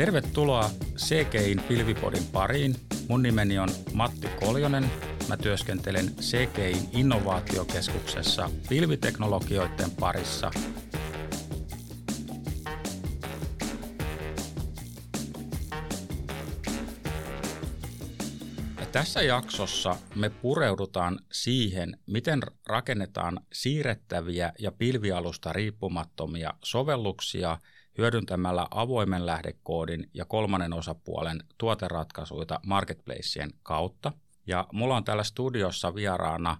Tervetuloa CGIn Pilvipodin pariin. Mun nimeni on Matti Koljonen. Mä työskentelen CGIn innovaatiokeskuksessa pilviteknologioiden parissa. Ja tässä jaksossa me pureudutaan siihen, miten rakennetaan siirrettäviä ja pilvialusta riippumattomia sovelluksia – hyödyntämällä avoimen lähdekoodin ja kolmannen osapuolen tuoteratkaisuja marketplaceen kautta. Ja mulla on täällä studiossa vieraana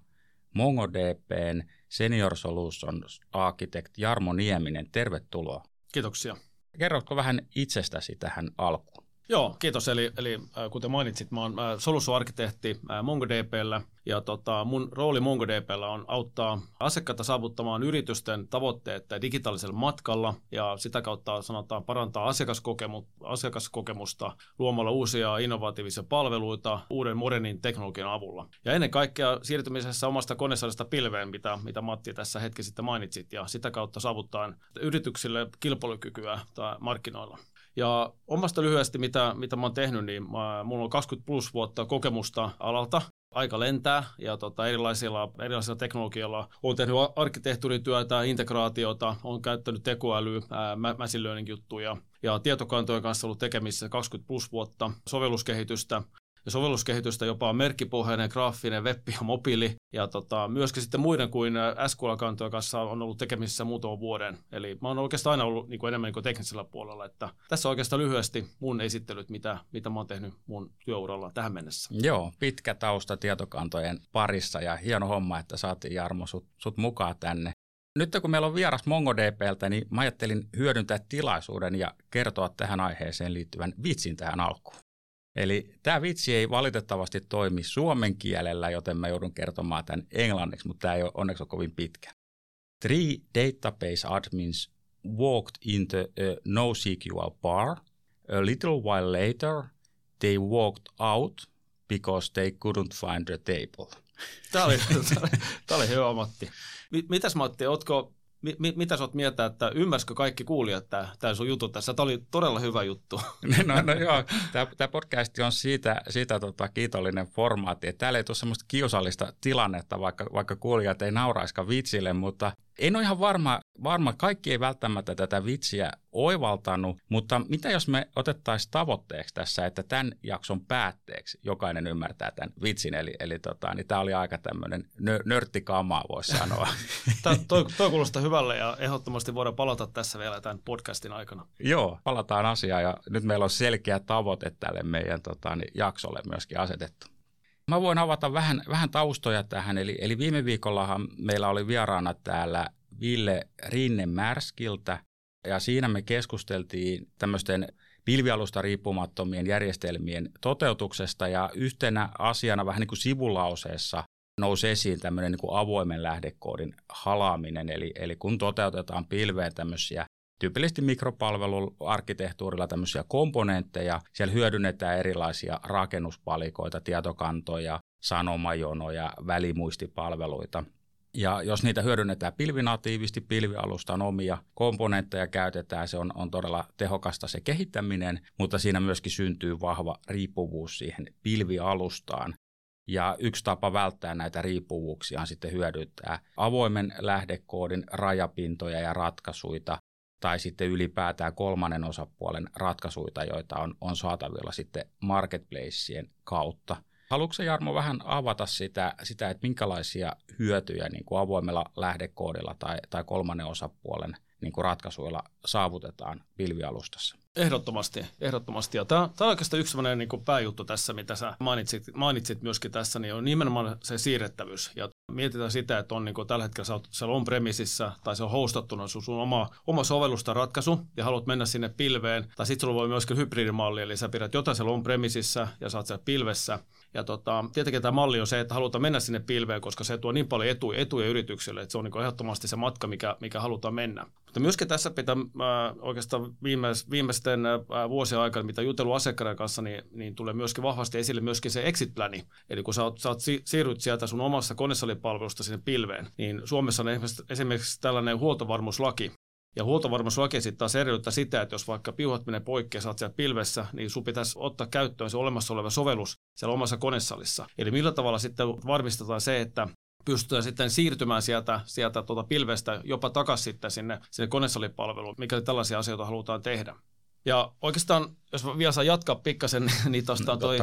MongoDBn Senior Solutions Architect Jarmo Nieminen. Tervetuloa. Kiitoksia. Kerrotko vähän itsestäsi tähän alkuun? Joo, kiitos. Eli, eli äh, kuten mainitsit, mä oon äh, solution-arkkitehti äh, MongoDBllä ja tota, mun rooli MongoDBllä on auttaa asiakkaita saavuttamaan yritysten tavoitteet digitaalisella matkalla ja sitä kautta sanotaan parantaa asiakaskokemu- asiakaskokemusta luomalla uusia innovatiivisia palveluita uuden modernin teknologian avulla. Ja ennen kaikkea siirtymisessä omasta konesalista pilveen, mitä, mitä Matti tässä hetki sitten mainitsit, ja sitä kautta saavuttaa yrityksille kilpailukykyä tai markkinoilla. Ja omasta lyhyesti, mitä, mitä mä oon tehnyt, niin mä, mulla on 20 plus vuotta kokemusta alalta. Aika lentää ja tota, erilaisilla, erilaisilla teknologialla. Olen tehnyt arkkitehtuurityötä, integraatiota, olen käyttänyt tekoälyä, machine learning juttuja ja tietokantojen kanssa ollut tekemissä 20 plus vuotta, sovelluskehitystä ja sovelluskehitystä jopa merkkipohjainen, graafinen, web ja mobiili. Ja tota, myöskin sitten muiden kuin SQL-kantojen kanssa on ollut tekemisissä muutaman vuoden. Eli mä oon oikeastaan aina ollut niin kuin enemmän niin kuin teknisellä puolella. Että tässä on oikeastaan lyhyesti mun esittelyt, mitä, mitä mä oon tehnyt mun työuralla tähän mennessä. Joo, pitkä tausta tietokantojen parissa ja hieno homma, että saatiin Jarmo sut, sut mukaan tänne. Nyt kun meillä on vieras MongoDBltä, niin mä ajattelin hyödyntää tilaisuuden ja kertoa tähän aiheeseen liittyvän vitsin tähän alkuun. Eli tämä vitsi ei valitettavasti toimi suomen kielellä, joten mä joudun kertomaan tämän englanniksi, mutta tämä ei ole onneksi ole kovin pitkä. Three database admins walked into a NoSQL bar. A little while later, they walked out because they couldn't find the table. Tämä oli, tämä oli hyvä, Matti. Mitäs Matti, ootko mi, mitä sä oot mieltä, että ymmärsikö kaikki kuulijat tämä, sun juttu tässä? Tämä oli todella hyvä juttu. No, no joo, tämä, podcast on siitä, siitä tota, kiitollinen formaatti, että täällä ei tule semmoista kiusallista tilannetta, vaikka, vaikka kuulijat ei nauraiskaan vitsille, mutta en ole ihan varma, varma, kaikki ei välttämättä tätä vitsiä oivaltanut, mutta mitä jos me otettaisiin tavoitteeksi tässä, että tämän jakson päätteeksi jokainen ymmärtää tämän vitsin, eli, eli tota, niin tämä oli aika tämmöinen nö, nörttikamaa, voisi sanoa. Tämä, toi, toi kuulostaa hyvälle ja ehdottomasti voidaan palata tässä vielä tämän podcastin aikana. Joo, palataan asiaan ja nyt meillä on selkeä tavoite tälle meidän tota, niin jaksolle myöskin asetettu. Mä voin avata vähän, vähän taustoja tähän. Eli, eli viime viikollahan meillä oli vieraana täällä Ville Rinne Märskiltä, ja siinä me keskusteltiin tämmöisten pilvialusta riippumattomien järjestelmien toteutuksesta, ja yhtenä asiana vähän niin kuin sivulauseessa nousi esiin tämmöinen niin kuin avoimen lähdekoodin halaaminen, eli, eli kun toteutetaan pilveen tämmöisiä tyypillisesti mikropalveluarkkitehtuurilla tämmöisiä komponentteja. Siellä hyödynnetään erilaisia rakennuspalikoita, tietokantoja, sanomajonoja, välimuistipalveluita. Ja jos niitä hyödynnetään pilvinatiivisti, pilvialustan omia komponentteja käytetään, se on, on todella tehokasta se kehittäminen, mutta siinä myöskin syntyy vahva riippuvuus siihen pilvialustaan. Ja yksi tapa välttää näitä riippuvuuksia on sitten hyödyntää avoimen lähdekoodin rajapintoja ja ratkaisuja tai sitten ylipäätään kolmannen osapuolen ratkaisuja, joita on, on saatavilla sitten marketplaceen kautta. Haluatko Jarmo vähän avata sitä, sitä että minkälaisia hyötyjä niin kuin avoimella lähdekoodilla tai, tai kolmannen osapuolen niin kuin ratkaisuilla saavutetaan pilvialustassa? Ehdottomasti, ehdottomasti. Ja tämä, tämä on oikeastaan yksi sellainen niin pääjuttu tässä, mitä sä mainitsit, mainitsit myöskin tässä, niin on nimenomaan se siirrettävyys. Ja mietitään sitä, että on niin kuin tällä hetkellä sä oot siellä on premisissä tai se on hostattuna sun, sun oma, oma sovellusta ratkaisu ja haluat mennä sinne pilveen. Tai sitten sulla voi myöskin hybridimalli, eli sä pidät jotain siellä on premisissä ja saat siellä pilvessä. Ja tota, tietenkin tämä malli on se, että halutaan mennä sinne pilveen, koska se tuo niin paljon etuja, etuja yrityksille, että se on niin ehdottomasti se matka, mikä, mikä halutaan mennä. Mutta myöskin tässä pitää äh, oikeastaan viimeis, viimeisten äh, vuosien aikana, mitä jutellut asiakkaiden kanssa, niin, niin tulee myöskin vahvasti esille myöskin se exit-pläni. Eli kun sä, oot, sä oot siirryt sieltä sun omassa konesalipalvelusta sinne pilveen, niin Suomessa on esimerkiksi tällainen huoltovarmuuslaki, Ja huoltovarmuuslaki sitten taas edellyttää sitä, että jos vaikka piuhat menee poikki ja saat siellä pilvessä, niin sun pitäisi ottaa käyttöön se olemassa oleva sovellus siellä omassa konesalissa. Eli millä tavalla sitten varmistetaan se, että pystytään sitten siirtymään sieltä, sieltä tuota pilvestä jopa takaisin sitten sinne, sinne konesalipalveluun, mikäli tällaisia asioita halutaan tehdä. Ja oikeastaan, jos vielä saa jatkaa pikkasen, niin tuosta no, toi,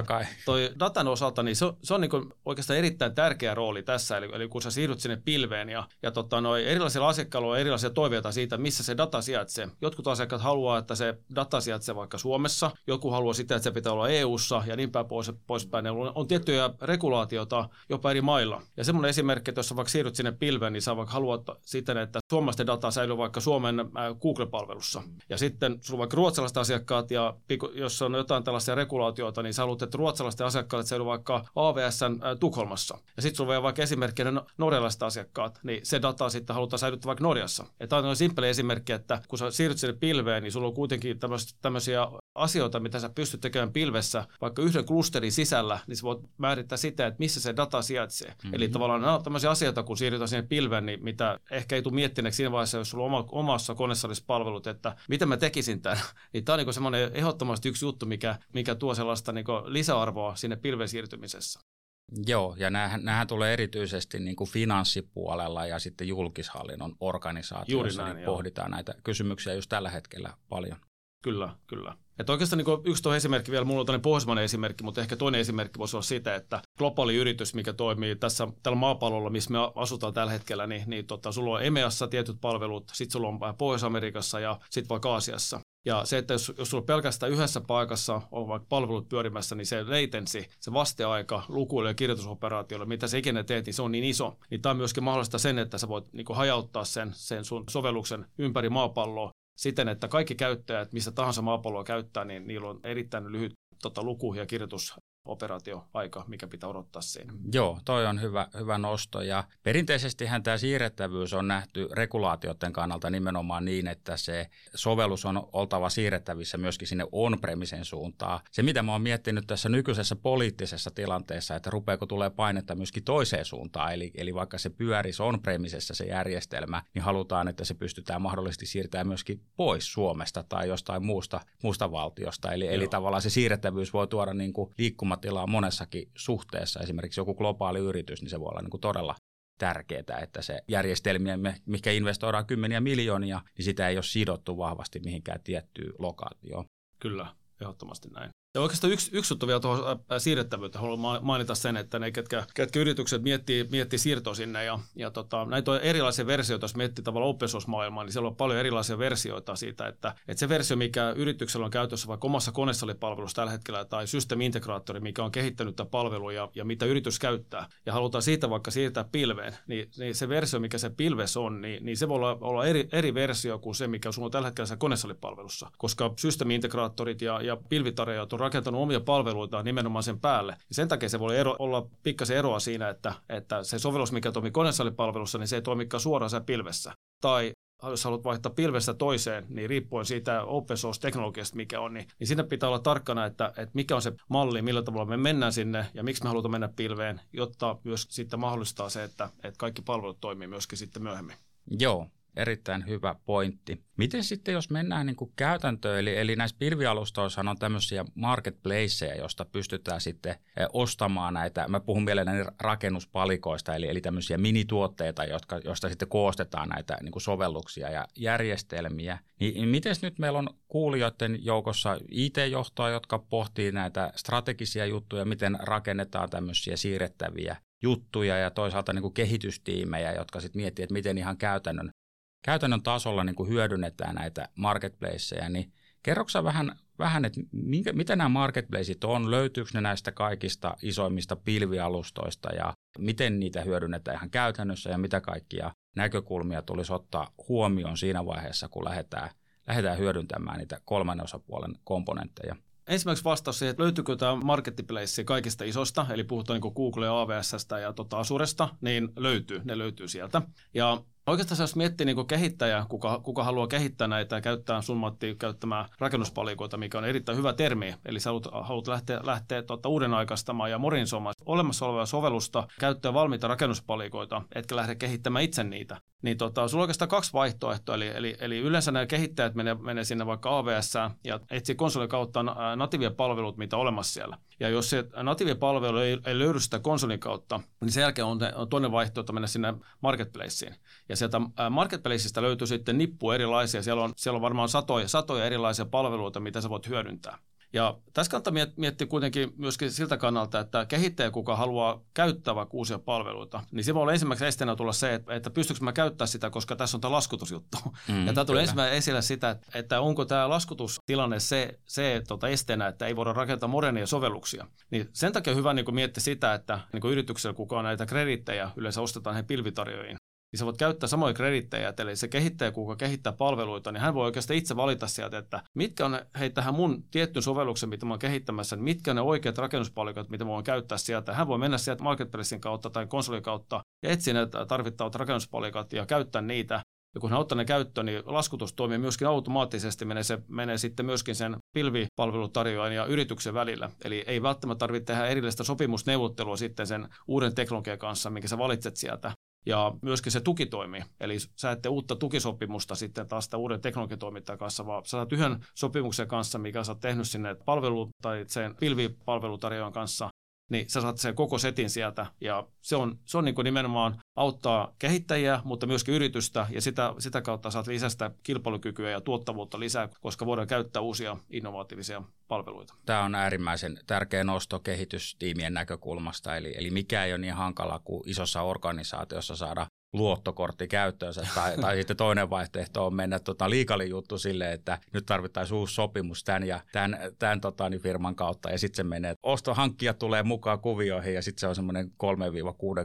toi datan osalta, niin se, se on niin oikeastaan erittäin tärkeä rooli tässä, eli, eli kun sä siirryt sinne pilveen ja, ja tota, noi erilaisilla asiakkailla on erilaisia toiveita siitä, missä se data sijaitsee. Jotkut asiakkaat haluaa, että se data sijaitsee vaikka Suomessa, joku haluaa sitä, että se pitää olla EU-ssa ja niin päin pois, poispäin. On, on tiettyjä regulaatioita jopa eri mailla. Ja semmoinen esimerkki, että jos sä vaikka siirryt sinne pilveen, niin sä vaikka haluat siten, että suomalaisten data säilyy vaikka Suomen Google-palvelussa. Ja sitten sulla vaikka ruotsalaiset asiakkaat ja jos on jotain tällaisia regulaatioita, niin sä haluat, että ruotsalaisten asiakkaat säilyy vaikka AVS äh, Tukholmassa. Ja sitten sulla on vaikka esimerkkinä no, norjalaiset asiakkaat, niin se data sitten halutaan säilyttää vaikka Norjassa. Ja tämä on simppeli esimerkki, että kun sä siirryt sinne pilveen, niin sulla on kuitenkin tämmöisiä asioita, mitä sä pystyt tekemään pilvessä vaikka yhden klusterin sisällä, niin sä voit määrittää sitä, että missä se data sijaitsee. Mm-hmm. Eli tavallaan nämä on tämmöisiä asioita, kun siirrytään sinne pilveen, niin mitä ehkä ei tule miettineeksi siinä vaiheessa, jos sulla on oma, omassa koneessa olisi palvelut, että miten mä tekisin tämän. Niin tämä on niin semmoinen ehdottomasti yksi juttu, mikä, mikä tuo sellaista niin lisäarvoa sinne pilven siirtymisessä. Joo, ja näähän tulee erityisesti niin kuin finanssipuolella ja sitten julkishallinnon organisaatioissa, näin, niin pohditaan näitä kysymyksiä just tällä hetkellä paljon. Kyllä, kyllä. Että oikeastaan niin yksi tuo esimerkki vielä, mulla on tämmöinen pohjoismainen esimerkki, mutta ehkä toinen esimerkki voisi olla sitä, että globaali yritys, mikä toimii tässä tällä maapallolla, missä me asutaan tällä hetkellä, niin, niin tota, sulla on EMEassa tietyt palvelut, sitten sulla on Pohjois-Amerikassa ja sitten vaikka Aasiassa. Ja se, että jos, jos sulla pelkästään yhdessä paikassa on vaikka palvelut pyörimässä, niin se latency, se vasteaika lukuille ja kirjoitusoperaatioille, mitä se ikinä teet, niin se on niin iso. Niin tämä on myöskin mahdollista sen, että sä voit niin hajauttaa sen, sen sun sovelluksen ympäri maapalloa siten, että kaikki käyttäjät, missä tahansa maapalloa käyttää, niin niillä on erittäin lyhyt tota, luku- ja kirjoitus operaatioaika, mikä pitää odottaa siinä. Joo, toi on hyvä, hyvä nosto. Ja perinteisestihän tämä siirrettävyys on nähty regulaatioiden kannalta nimenomaan niin, että se sovellus on oltava siirrettävissä myöskin sinne on-premisen suuntaan. Se, mitä mä oon miettinyt tässä nykyisessä poliittisessa tilanteessa, että rupeako tulee painetta myöskin toiseen suuntaan, eli, eli vaikka se pyörisi on-premisessä se järjestelmä, niin halutaan, että se pystytään mahdollisesti siirtämään myöskin pois Suomesta tai jostain muusta, muusta valtiosta. Eli, eli tavallaan se siirrettävyys voi tuoda niin kuin liikkuma tilaa monessakin suhteessa. Esimerkiksi joku globaali yritys, niin se voi olla niin kuin todella tärkeää, että se järjestelmiä, mikä investoidaan kymmeniä miljoonia, niin sitä ei ole sidottu vahvasti mihinkään tiettyyn lokaatioon. Kyllä, ehdottomasti näin. Ja oikeastaan yksi, yksi juttu vielä tuohon siirrettävyyteen. Haluan mainita sen, että ne, ketkä, ketkä yritykset miettii, miettii siirtoa sinne ja, ja tota, näitä on erilaisia versioita, jos miettii tavallaan open source-maailmaa, niin siellä on paljon erilaisia versioita siitä, että, että se versio, mikä yrityksellä on käytössä vaikka omassa konesalipalvelussa tällä hetkellä tai systeemi-integraattori, mikä on kehittänyt tätä palvelua ja, ja mitä yritys käyttää, ja halutaan siitä vaikka siirtää pilveen, niin, niin se versio, mikä se pilves on, niin, niin se voi olla, olla eri, eri versio kuin se, mikä sulla on tällä hetkellä konesalipalvelussa, koska systeemi-integraattorit ja, ja pilvitarjoajat on rakentanut omia palveluita nimenomaan sen päälle. Ja sen takia se voi ero, olla pikkasen eroa siinä, että, että se sovellus, mikä toimii konesalipalvelussa, niin se ei toimikaan suoraan sen pilvessä. Tai jos haluat vaihtaa pilvestä toiseen, niin riippuen siitä open source-teknologiasta, mikä on, niin, niin siinä pitää olla tarkkana, että, että mikä on se malli, millä tavalla me mennään sinne ja miksi me halutaan mennä pilveen, jotta myös sitten mahdollistaa se, että, että kaikki palvelut toimii myöskin sitten myöhemmin. Joo, erittäin hyvä pointti. Miten sitten, jos mennään niin kuin käytäntöön, eli, eli näissä pilvialustoissa on tämmöisiä marketplaceja, joista pystytään sitten eh, ostamaan näitä, mä puhun mielelläni rakennuspalikoista, eli, eli tämmöisiä minituotteita, jotka, joista sitten koostetaan näitä niin kuin sovelluksia ja järjestelmiä. Niin miten nyt meillä on kuulijoiden joukossa IT-johtoa, jotka pohtii näitä strategisia juttuja, miten rakennetaan tämmöisiä siirrettäviä juttuja ja toisaalta niin kuin kehitystiimejä, jotka sitten miettii, että miten ihan käytännön käytännön tasolla niin kuin hyödynnetään näitä marketplaceja, niin kerroksä vähän, vähän että minkä, mitä nämä marketplaceit on, löytyykö ne näistä kaikista isoimmista pilvialustoista ja miten niitä hyödynnetään ihan käytännössä ja mitä kaikkia näkökulmia tulisi ottaa huomioon siinä vaiheessa, kun lähdetään, lähdetään hyödyntämään niitä kolmannen osapuolen komponentteja. Ensimmäiseksi vastaus siihen, että löytyykö tämä marketplace kaikista isosta, eli puhutaan niin Google, AWS ja tota Azuresta, niin löytyy, ne löytyy sieltä. Ja Oikeastaan jos miettii niin kehittäjä, kuka, kuka haluaa kehittää näitä ja käyttää sun Matti käyttämää rakennuspalikoita, mikä on erittäin hyvä termi. Eli sä haluat, haluat lähteä, lähteä tuota, uuden aikaistamaan ja modernisoimaan olemassa olevaa sovellusta, käyttää valmiita rakennuspalikoita, etkä lähde kehittämään itse niitä. Niin tota, sulla on oikeastaan kaksi vaihtoehtoa. Eli, eli, eli yleensä nämä kehittäjät menee, menee sinne vaikka AVS ja etsii konsolin kautta natiivia palvelut, mitä on olemassa siellä. Ja jos se natiivia palvelu ei, ei löydy sitä konsolin kautta, niin sen jälkeen on, on toinen vaihtoehto mennä sinne marketplaceen. Ja sieltä marketplaceista löytyy sitten nippu erilaisia. Siellä on, siellä on varmaan satoja, satoja erilaisia palveluita, mitä sä voit hyödyntää. Ja tässä kannattaa miettiä kuitenkin myöskin siltä kannalta, että kehittäjä, kuka haluaa käyttää vaikka uusia palveluita, niin se voi olla ensimmäiseksi esteenä tulla se, että, että pystyykö mä käyttää sitä, koska tässä on tämä laskutusjuttu. Mm, ja tämä tulee ensimmäisenä esille sitä, että onko tämä laskutustilanne se, se tota esteenä, että ei voida rakentaa modernia sovelluksia. Niin sen takia on hyvä niin miettiä sitä, että niin yrityksellä, kuka on näitä kredittejä, yleensä ostetaan he pilvitarjoajiin, niin sä voit käyttää samoja kredittejä, eli se kehittäjä, kuka kehittää palveluita, niin hän voi oikeastaan itse valita sieltä, että mitkä on, hei tähän mun tiettyyn sovelluksen, mitä mä oon kehittämässä, niin mitkä on ne oikeat rakennuspalikat, mitä mä voin käyttää sieltä. Hän voi mennä sieltä marketplacing kautta tai konsolin kautta ja etsiä ne tarvittavat rakennuspalikat ja käyttää niitä. Ja kun hän ottaa ne käyttöön, niin laskutus toimii myöskin automaattisesti, menee, se, menee sitten myöskin sen pilvipalvelutarjoajan ja yrityksen välillä. Eli ei välttämättä tarvitse tehdä erillistä sopimusneuvottelua sitten sen uuden teknologian kanssa, minkä sä valitset sieltä, ja myöskin se tuki toimii. Eli sä ette uutta tukisopimusta sitten taas sitä uuden teknologiatoimittajan kanssa, vaan sä saat yhden sopimuksen kanssa, mikä sä oot tehnyt sinne palvelu- tai sen pilvipalvelutarjoajan kanssa, niin sä saat sen koko setin sieltä. Ja se on, se on niin kuin nimenomaan auttaa kehittäjiä, mutta myöskin yritystä, ja sitä, sitä kautta saat lisästä kilpailukykyä ja tuottavuutta lisää, koska voidaan käyttää uusia innovatiivisia palveluita. Tämä on äärimmäisen tärkeä nosto kehitystiimien näkökulmasta, eli, eli mikä ei ole niin hankala kuin isossa organisaatiossa saada luottokortti käyttöönsä. Tai, tai sitten toinen vaihtoehto on mennä tota liikalin juttu silleen, että nyt tarvittaisiin uusi sopimus tämän ja tämän, tämän tota, niin firman kautta. Ja sitten se menee, ostohankkia tulee mukaan kuvioihin ja sitten se on semmoinen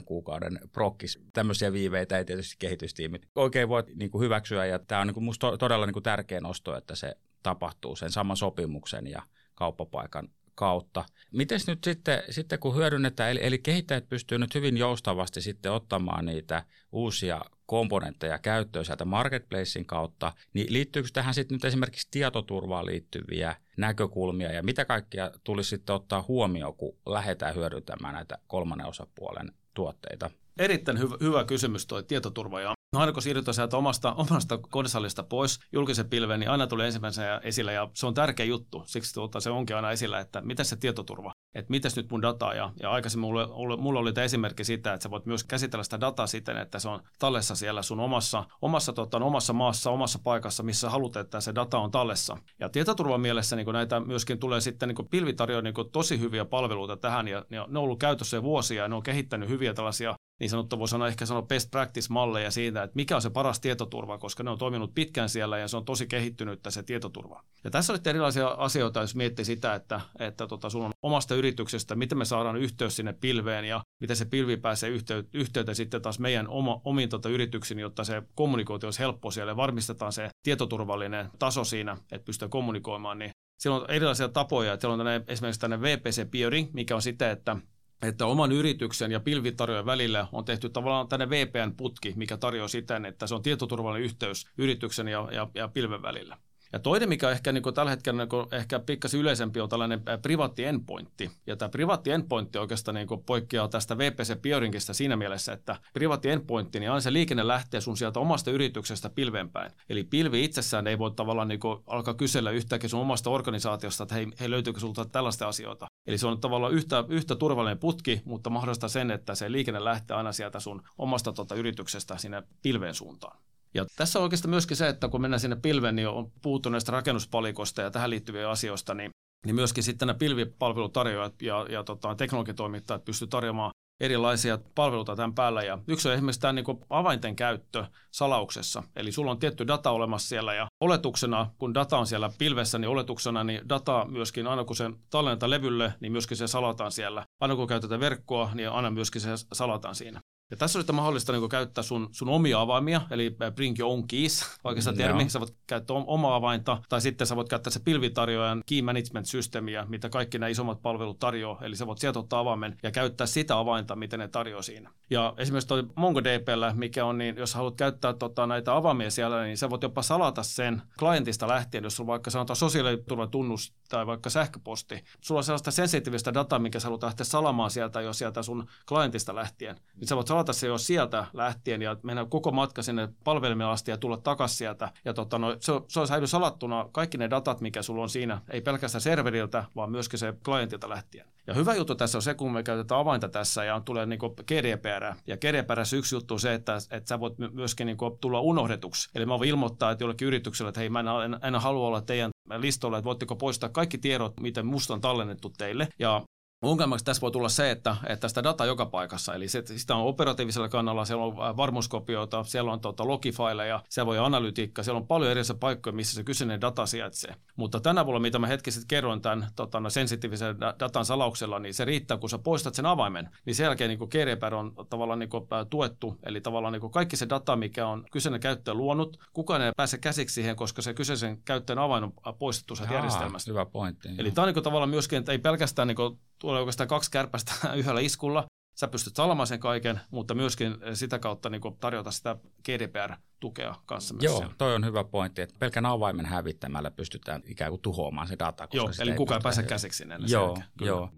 3-6 kuukauden prokkis. Tämmöisiä viiveitä ei tietysti kehitystiimit oikein voi niin kuin hyväksyä. Ja tämä on niin kuin musta todella niin kuin tärkeä nosto, että se tapahtuu sen saman sopimuksen ja kauppapaikan kautta. Miten nyt sitten, sitten kun hyödynnetään, eli, eli kehittäjät pystyvät nyt hyvin joustavasti sitten ottamaan niitä uusia komponentteja käyttöön sieltä marketplacein kautta, niin liittyykö tähän sitten nyt esimerkiksi tietoturvaan liittyviä näkökulmia ja mitä kaikkia tulisi sitten ottaa huomioon, kun lähdetään hyödyntämään näitä kolmannen osapuolen tuotteita? Erittäin hyvä, hyvä kysymys tuo tietoturva ja No aina kun siirrytään sieltä omasta, omasta konsolista pois julkisen pilveen, niin aina tulee ensimmäisenä esille ja se on tärkeä juttu. Siksi tuota, se onkin aina esillä, että mitä se tietoturva, että mitäs nyt mun dataa. Ja, ja aikaisemmin mulla, mulla oli tämä esimerkki sitä, että sä voit myös käsitellä sitä dataa siten, että se on tallessa siellä sun omassa, omassa, tota, omassa maassa, omassa paikassa, missä haluat, että se data on tallessa. Ja tietoturvan mielessä niin näitä myöskin tulee sitten, niin pilvi tarjoaa niin tosi hyviä palveluita tähän ja ne on ollut käytössä jo vuosia ja ne on kehittänyt hyviä tällaisia niin sanottu, voi sanoa ehkä sanoa best practice-malleja siitä, että mikä on se paras tietoturva, koska ne on toiminut pitkään siellä ja se on tosi kehittynyt se tietoturva. Ja tässä on erilaisia asioita, jos miettii sitä, että, että tota, sun on omasta yrityksestä, miten me saadaan yhteys sinne pilveen ja miten se pilvi pääsee yhtey- yhteyteen sitten taas meidän oma, omiin tota, yrityksiin, jotta se kommunikointi olisi helppo siellä ja varmistetaan se tietoturvallinen taso siinä, että pystyy kommunikoimaan, niin siellä on erilaisia tapoja. Siellä on tänne, esimerkiksi tänne VPC Peering, mikä on sitä, että että oman yrityksen ja pilvitarjoajan välillä on tehty tavallaan tänne VPN-putki, mikä tarjoaa siten, että se on tietoturvallinen yhteys yrityksen ja, ja, ja pilven välillä. Ja toinen, mikä ehkä niin kuin tällä hetkellä niin kuin ehkä pikkasen yleisempi, on tällainen privaatti endpointti. Ja tämä privaatti endpointti oikeastaan niin kuin poikkeaa tästä VPC Peeringistä siinä mielessä, että privaatti endpointti, niin aina se liikenne lähtee sun sieltä omasta yrityksestä pilven päin. Eli pilvi itsessään ei voi tavallaan niin kuin alkaa kysellä yhtäkkiä sun omasta organisaatiosta, että hei, hei löytyykö sulta tällaista asioita. Eli se on tavallaan yhtä, yhtä turvallinen putki, mutta mahdollistaa sen, että se liikenne lähtee aina sieltä sun omasta tota, yrityksestä sinne pilveen suuntaan. Ja tässä on oikeastaan myöskin se, että kun mennään sinne pilveen, niin on puhuttu näistä rakennuspalikoista ja tähän liittyviä asioista, niin, niin myöskin sitten nämä pilvipalvelutarjoajat ja, ja tota, teknologiatoimittajat pystyvät tarjoamaan erilaisia palveluita tämän päällä. Ja yksi on esimerkiksi tämä niin avainten käyttö salauksessa. Eli sulla on tietty data olemassa siellä ja oletuksena, kun data on siellä pilvessä, niin oletuksena niin data myöskin, aina kun se tallennetaan levylle, niin myöskin se salataan siellä. Aina kun käytetään verkkoa, niin aina myöskin se salataan siinä. Ja tässä on mahdollista niin käyttää sun, sun omia avaimia, eli bring your own keys, oikeastaan termi. Sä voit käyttää omaa avainta, tai sitten sä voit käyttää se pilvitarjoajan key management systeemiä, mitä kaikki nämä isommat palvelut tarjoaa. Eli sä voit sieltä ottaa avaimen ja käyttää sitä avainta, miten ne tarjoaa siinä. Ja esimerkiksi toi MongoDBllä, mikä on, niin jos haluat käyttää tota, näitä avaimia siellä, niin sä voit jopa salata sen klientista lähtien, jos sulla vaikka sanotaan sosiaaliturvatunnus tai vaikka sähköposti. Sulla on sellaista sensitiivistä dataa, mikä sä haluat lähteä salamaan sieltä jo sieltä sun klientista lähtien. Niin sä voit salata se jo sieltä lähtien ja mennä koko matka sinne palvelimeen asti ja tulla takaisin sieltä. Ja tota, no, se, se on säily salattuna kaikki ne datat, mikä sulla on siinä, ei pelkästään serveriltä, vaan myöskin se klientilta lähtien. Ja hyvä juttu tässä on se, kun me käytetään avainta tässä ja on, tulee niin GDPR. Ja GDPR yksi juttu on se, että, että sä voit myöskin niin tulla unohdetuksi. Eli mä voin ilmoittaa että jollekin yritykselle, että hei mä en, en halua olla teidän listolla, että voitteko poistaa kaikki tiedot, mitä musta on tallennettu teille. Ja Ongelmaksi tässä voi tulla se, että, että sitä data joka paikassa, eli se, sitä on operatiivisella kannalla, siellä on äh, varmuuskopioita, siellä on tuota, logifaileja, siellä voi analytiikka, siellä on paljon erilaisia paikkoja, missä se kyseinen data sijaitsee. Mutta tänä vuonna, mitä mä hetki sitten kerroin tämän tota, no, sensitiivisen datan salauksella, niin se riittää, kun sä poistat sen avaimen, niin sen jälkeen niin GDPR on tavallaan niin kuin, äh, tuettu, eli tavallaan niin kuin kaikki se data, mikä on kyseinen käyttäjä luonut, kukaan ei pääse käsiksi siihen, koska se kyseisen käyttäjän avain on äh, poistettu sieltä järjestelmästä. Hyvä pointti. Eli tämä on niin kuin, tavallaan myöskin, että ei pelkästään niin kuin, tulee oikeastaan kaksi kärpästä yhdellä iskulla. Sä pystyt salamaan sen kaiken, mutta myöskin sitä kautta niin tarjota sitä GDPR-tukea kanssa Joo, siellä. toi on hyvä pointti, että pelkän avaimen hävittämällä pystytään ikään kuin tuhoamaan se data. Joo, eli kukaan ei pääse käsiksi sinne. Joo, joo.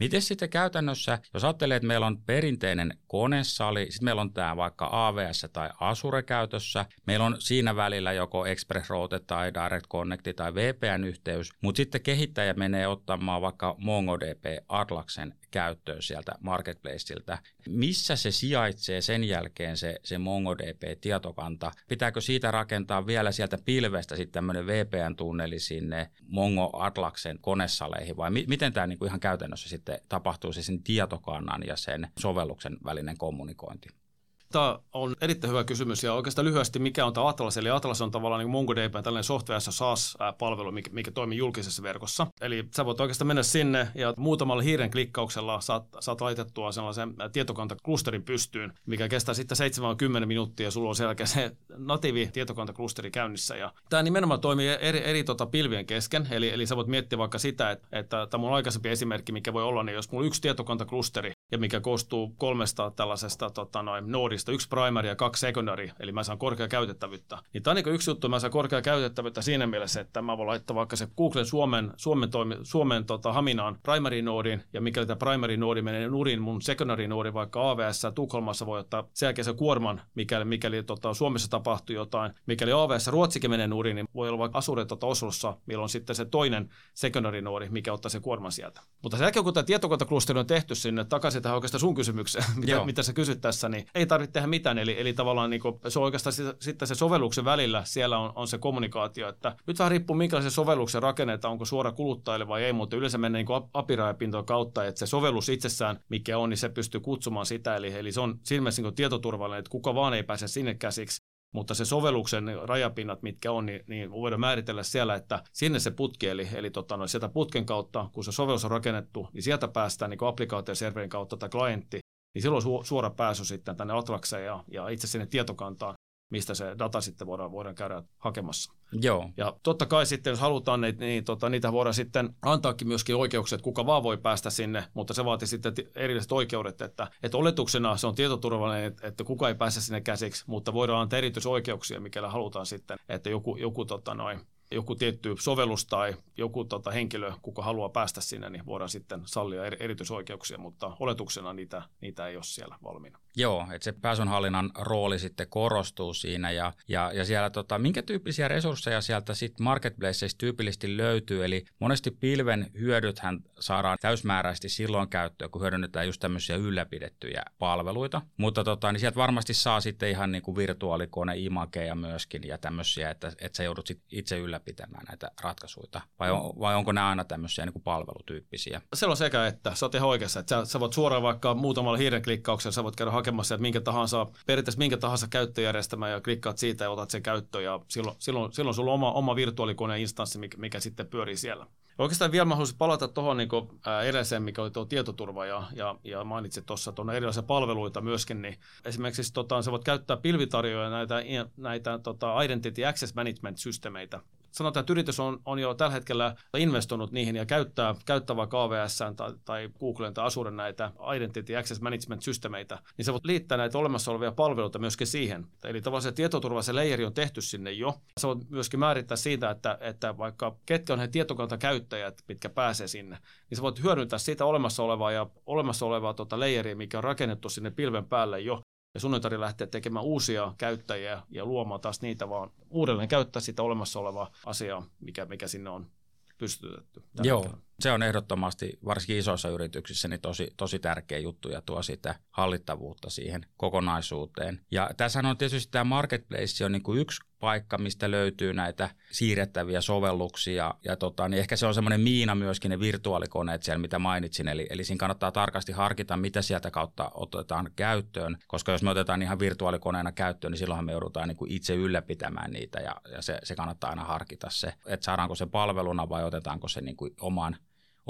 Miten sitten käytännössä, jos ajattelee, että meillä on perinteinen konesali, sitten meillä on tämä vaikka AVS tai Azure käytössä, meillä on siinä välillä joko Express Route tai Direct Connect tai VPN-yhteys, mutta sitten kehittäjä menee ottamaan vaikka MongoDB Atlaksen käyttöön sieltä marketplaceilta. Missä se sijaitsee sen jälkeen se, se MongoDB-tietokanta? Pitääkö siitä rakentaa vielä sieltä pilvestä sitten tämmöinen VPN-tunneli sinne Mongo Atlaksen konesaleihin vai mi- miten tämä niinku ihan käytännössä sitten tapahtuu se sen tietokannan ja sen sovelluksen välinen kommunikointi? Tämä on erittäin hyvä kysymys ja oikeastaan lyhyesti mikä on tämä Atlas? Eli Atlas on tavallaan niin MongoDB tällainen software SaaS-palvelu, mikä, mikä toimii julkisessa verkossa. Eli sä voit oikeastaan mennä sinne ja muutamalla hiiren klikkauksella saat, saat laitettua sellaisen tietokantaklusterin pystyyn, mikä kestää sitten 70 minuuttia ja sulla on selkeä se natiivi tietokantaklusteri käynnissä. Ja tämä nimenomaan toimii eri, eri tota pilvien kesken, eli, eli sä voit miettiä vaikka sitä, että, että tämä mun aikaisempi esimerkki, mikä voi olla, niin jos mulla on yksi tietokantaklusteri ja mikä koostuu kolmesta tällaisesta tota, noin, noodista, yksi primary ja kaksi secondary, eli mä saan korkea käytettävyyttä. Niin tämä on niin yksi juttu, mä saan korkea käytettävyyttä siinä mielessä, että mä voin laittaa vaikka se Google Suomen, Suomen, toimi, Suomen tota, Haminaan primary noodin, ja mikäli tämä primary noodi menee nurin, mun secondary noodi vaikka AVS Tukholmassa voi ottaa sen jälkeen se kuorman, mikäli, mikäli tota, Suomessa tapahtuu jotain. Mikäli AVS Ruotsikin menee nurin, niin voi olla vaikka Asure tota, Oslossa, milloin sitten se toinen secondary noodi, mikä ottaa se kuorman sieltä. Mutta sen jälkeen, kun tämä tietokantaklusteri on tehty sinne takaisin takaisin tähän oikeastaan sun kysymykseen, mitä, mitä sä kysyt tässä, niin ei tarvitse tehdä mitään. Eli, eli tavallaan niin kuin, se on oikeastaan sitten se sovelluksen välillä, siellä on, on se kommunikaatio, että nyt vähän riippuu minkälaisen sovelluksen rakennetaan, onko suora kuluttajille vai ei, mutta yleensä mennään niin apirajapintojen kautta, että se sovellus itsessään, mikä on, niin se pystyy kutsumaan sitä, eli, eli se on siinä mielessä niin tietoturvallinen, että kuka vaan ei pääse sinne käsiksi, mutta se sovelluksen rajapinnat, mitkä on, niin, niin voidaan määritellä siellä, että sinne se putki, eli, eli tota, no, sieltä putken kautta, kun se sovellus on rakennettu, niin sieltä päästään niin applikaatioserverin kautta tai klientti, niin silloin on suora pääsy sitten tänne Atlakseen ja, ja itse sinne tietokantaan mistä se data sitten voidaan, voidaan käydä hakemassa. Joo. Ja totta kai sitten, jos halutaan, niin, niin tota, niitä voidaan sitten antaakin myöskin oikeuksia, että kuka vaan voi päästä sinne, mutta se vaatii sitten erilliset oikeudet, että, että oletuksena se on tietoturvallinen, että, että kuka ei pääse sinne käsiksi, mutta voidaan antaa erityisoikeuksia, mikäli halutaan sitten, että joku, joku tota noin, joku tietty sovellus tai joku tota, henkilö, kuka haluaa päästä sinne, niin voidaan sitten sallia eri, erityisoikeuksia, mutta oletuksena niitä, niitä ei ole siellä valmiina. Joo, että se pääsynhallinnan rooli sitten korostuu siinä ja, ja, ja siellä tota, minkä tyyppisiä resursseja sieltä sitten marketplaceissa tyypillisesti löytyy, eli monesti pilven hyödythän saadaan täysmääräisesti silloin käyttöön, kun hyödynnetään just tämmöisiä ylläpidettyjä palveluita, mutta tota, niin sieltä varmasti saa sitten ihan niin kuin virtuaalikone, imageja myöskin ja tämmöisiä, että, että sä joudut sit itse ylläpitämään näitä ratkaisuja, vai, on, vai onko nämä aina tämmöisiä niin kuin palvelutyyppisiä? Se on sekä että, sä oot ihan oikeassa, että sä, sä voit suoraan vaikka muutamalla hiiren klikkauksella, sä voit käydä hakemassa että minkä tahansa, periaatteessa minkä tahansa käyttöjärjestelmä ja klikkaat siitä ja otat sen käyttöön ja silloin, silloin, silloin sulla on oma, oma virtuaalikoneen instanssi, mikä, mikä sitten pyörii siellä. Oikeastaan vielä mä haluaisin palata tuohon niin edelliseen, mikä oli tuo tietoturva ja, ja, ja mainitsit tuossa tuonne erilaisia palveluita myöskin, niin esimerkiksi tota, sä voit käyttää pilvitarjoja näitä, näitä tota, Identity Access Management-systeemeitä, sanotaan, että yritys on, on jo tällä hetkellä investoinut niihin ja käyttää, käyttää vaikka AWS tai, tai Googlen tai Azuren näitä Identity Access Management-systeemeitä, niin sä voit liittää näitä olemassa olevia palveluita myöskin siihen. Eli tavallaan se tietoturva, se layeri on tehty sinne jo. Sä voit myöskin määrittää siitä, että, että vaikka ketkä on ne tietokantakäyttäjät, mitkä pääsee sinne, niin sä voit hyödyntää siitä olemassa olevaa ja olemassa olevaa tota layeria, mikä on rakennettu sinne pilven päälle jo, ja sun ei tarvitse lähteä tekemään uusia käyttäjiä ja luomaan taas niitä, vaan uudelleen käyttää sitä olemassa olevaa asiaa, mikä, mikä sinne on pystytetty. Joo, hetkellä. Se on ehdottomasti, varsinkin isoissa yrityksissä, niin tosi, tosi tärkeä juttu ja tuo sitä hallittavuutta siihen kokonaisuuteen. Ja tässä on tietysti tämä marketplace on niin kuin yksi paikka, mistä löytyy näitä siirrettäviä sovelluksia. Ja tota, niin ehkä se on semmoinen miina myöskin ne virtuaalikoneet siellä, mitä mainitsin. Eli, eli siinä kannattaa tarkasti harkita, mitä sieltä kautta otetaan käyttöön. Koska jos me otetaan ihan virtuaalikoneena käyttöön, niin silloinhan me joudutaan niin kuin itse ylläpitämään niitä. Ja, ja se, se kannattaa aina harkita se, että saadaanko se palveluna vai otetaanko se niin kuin oman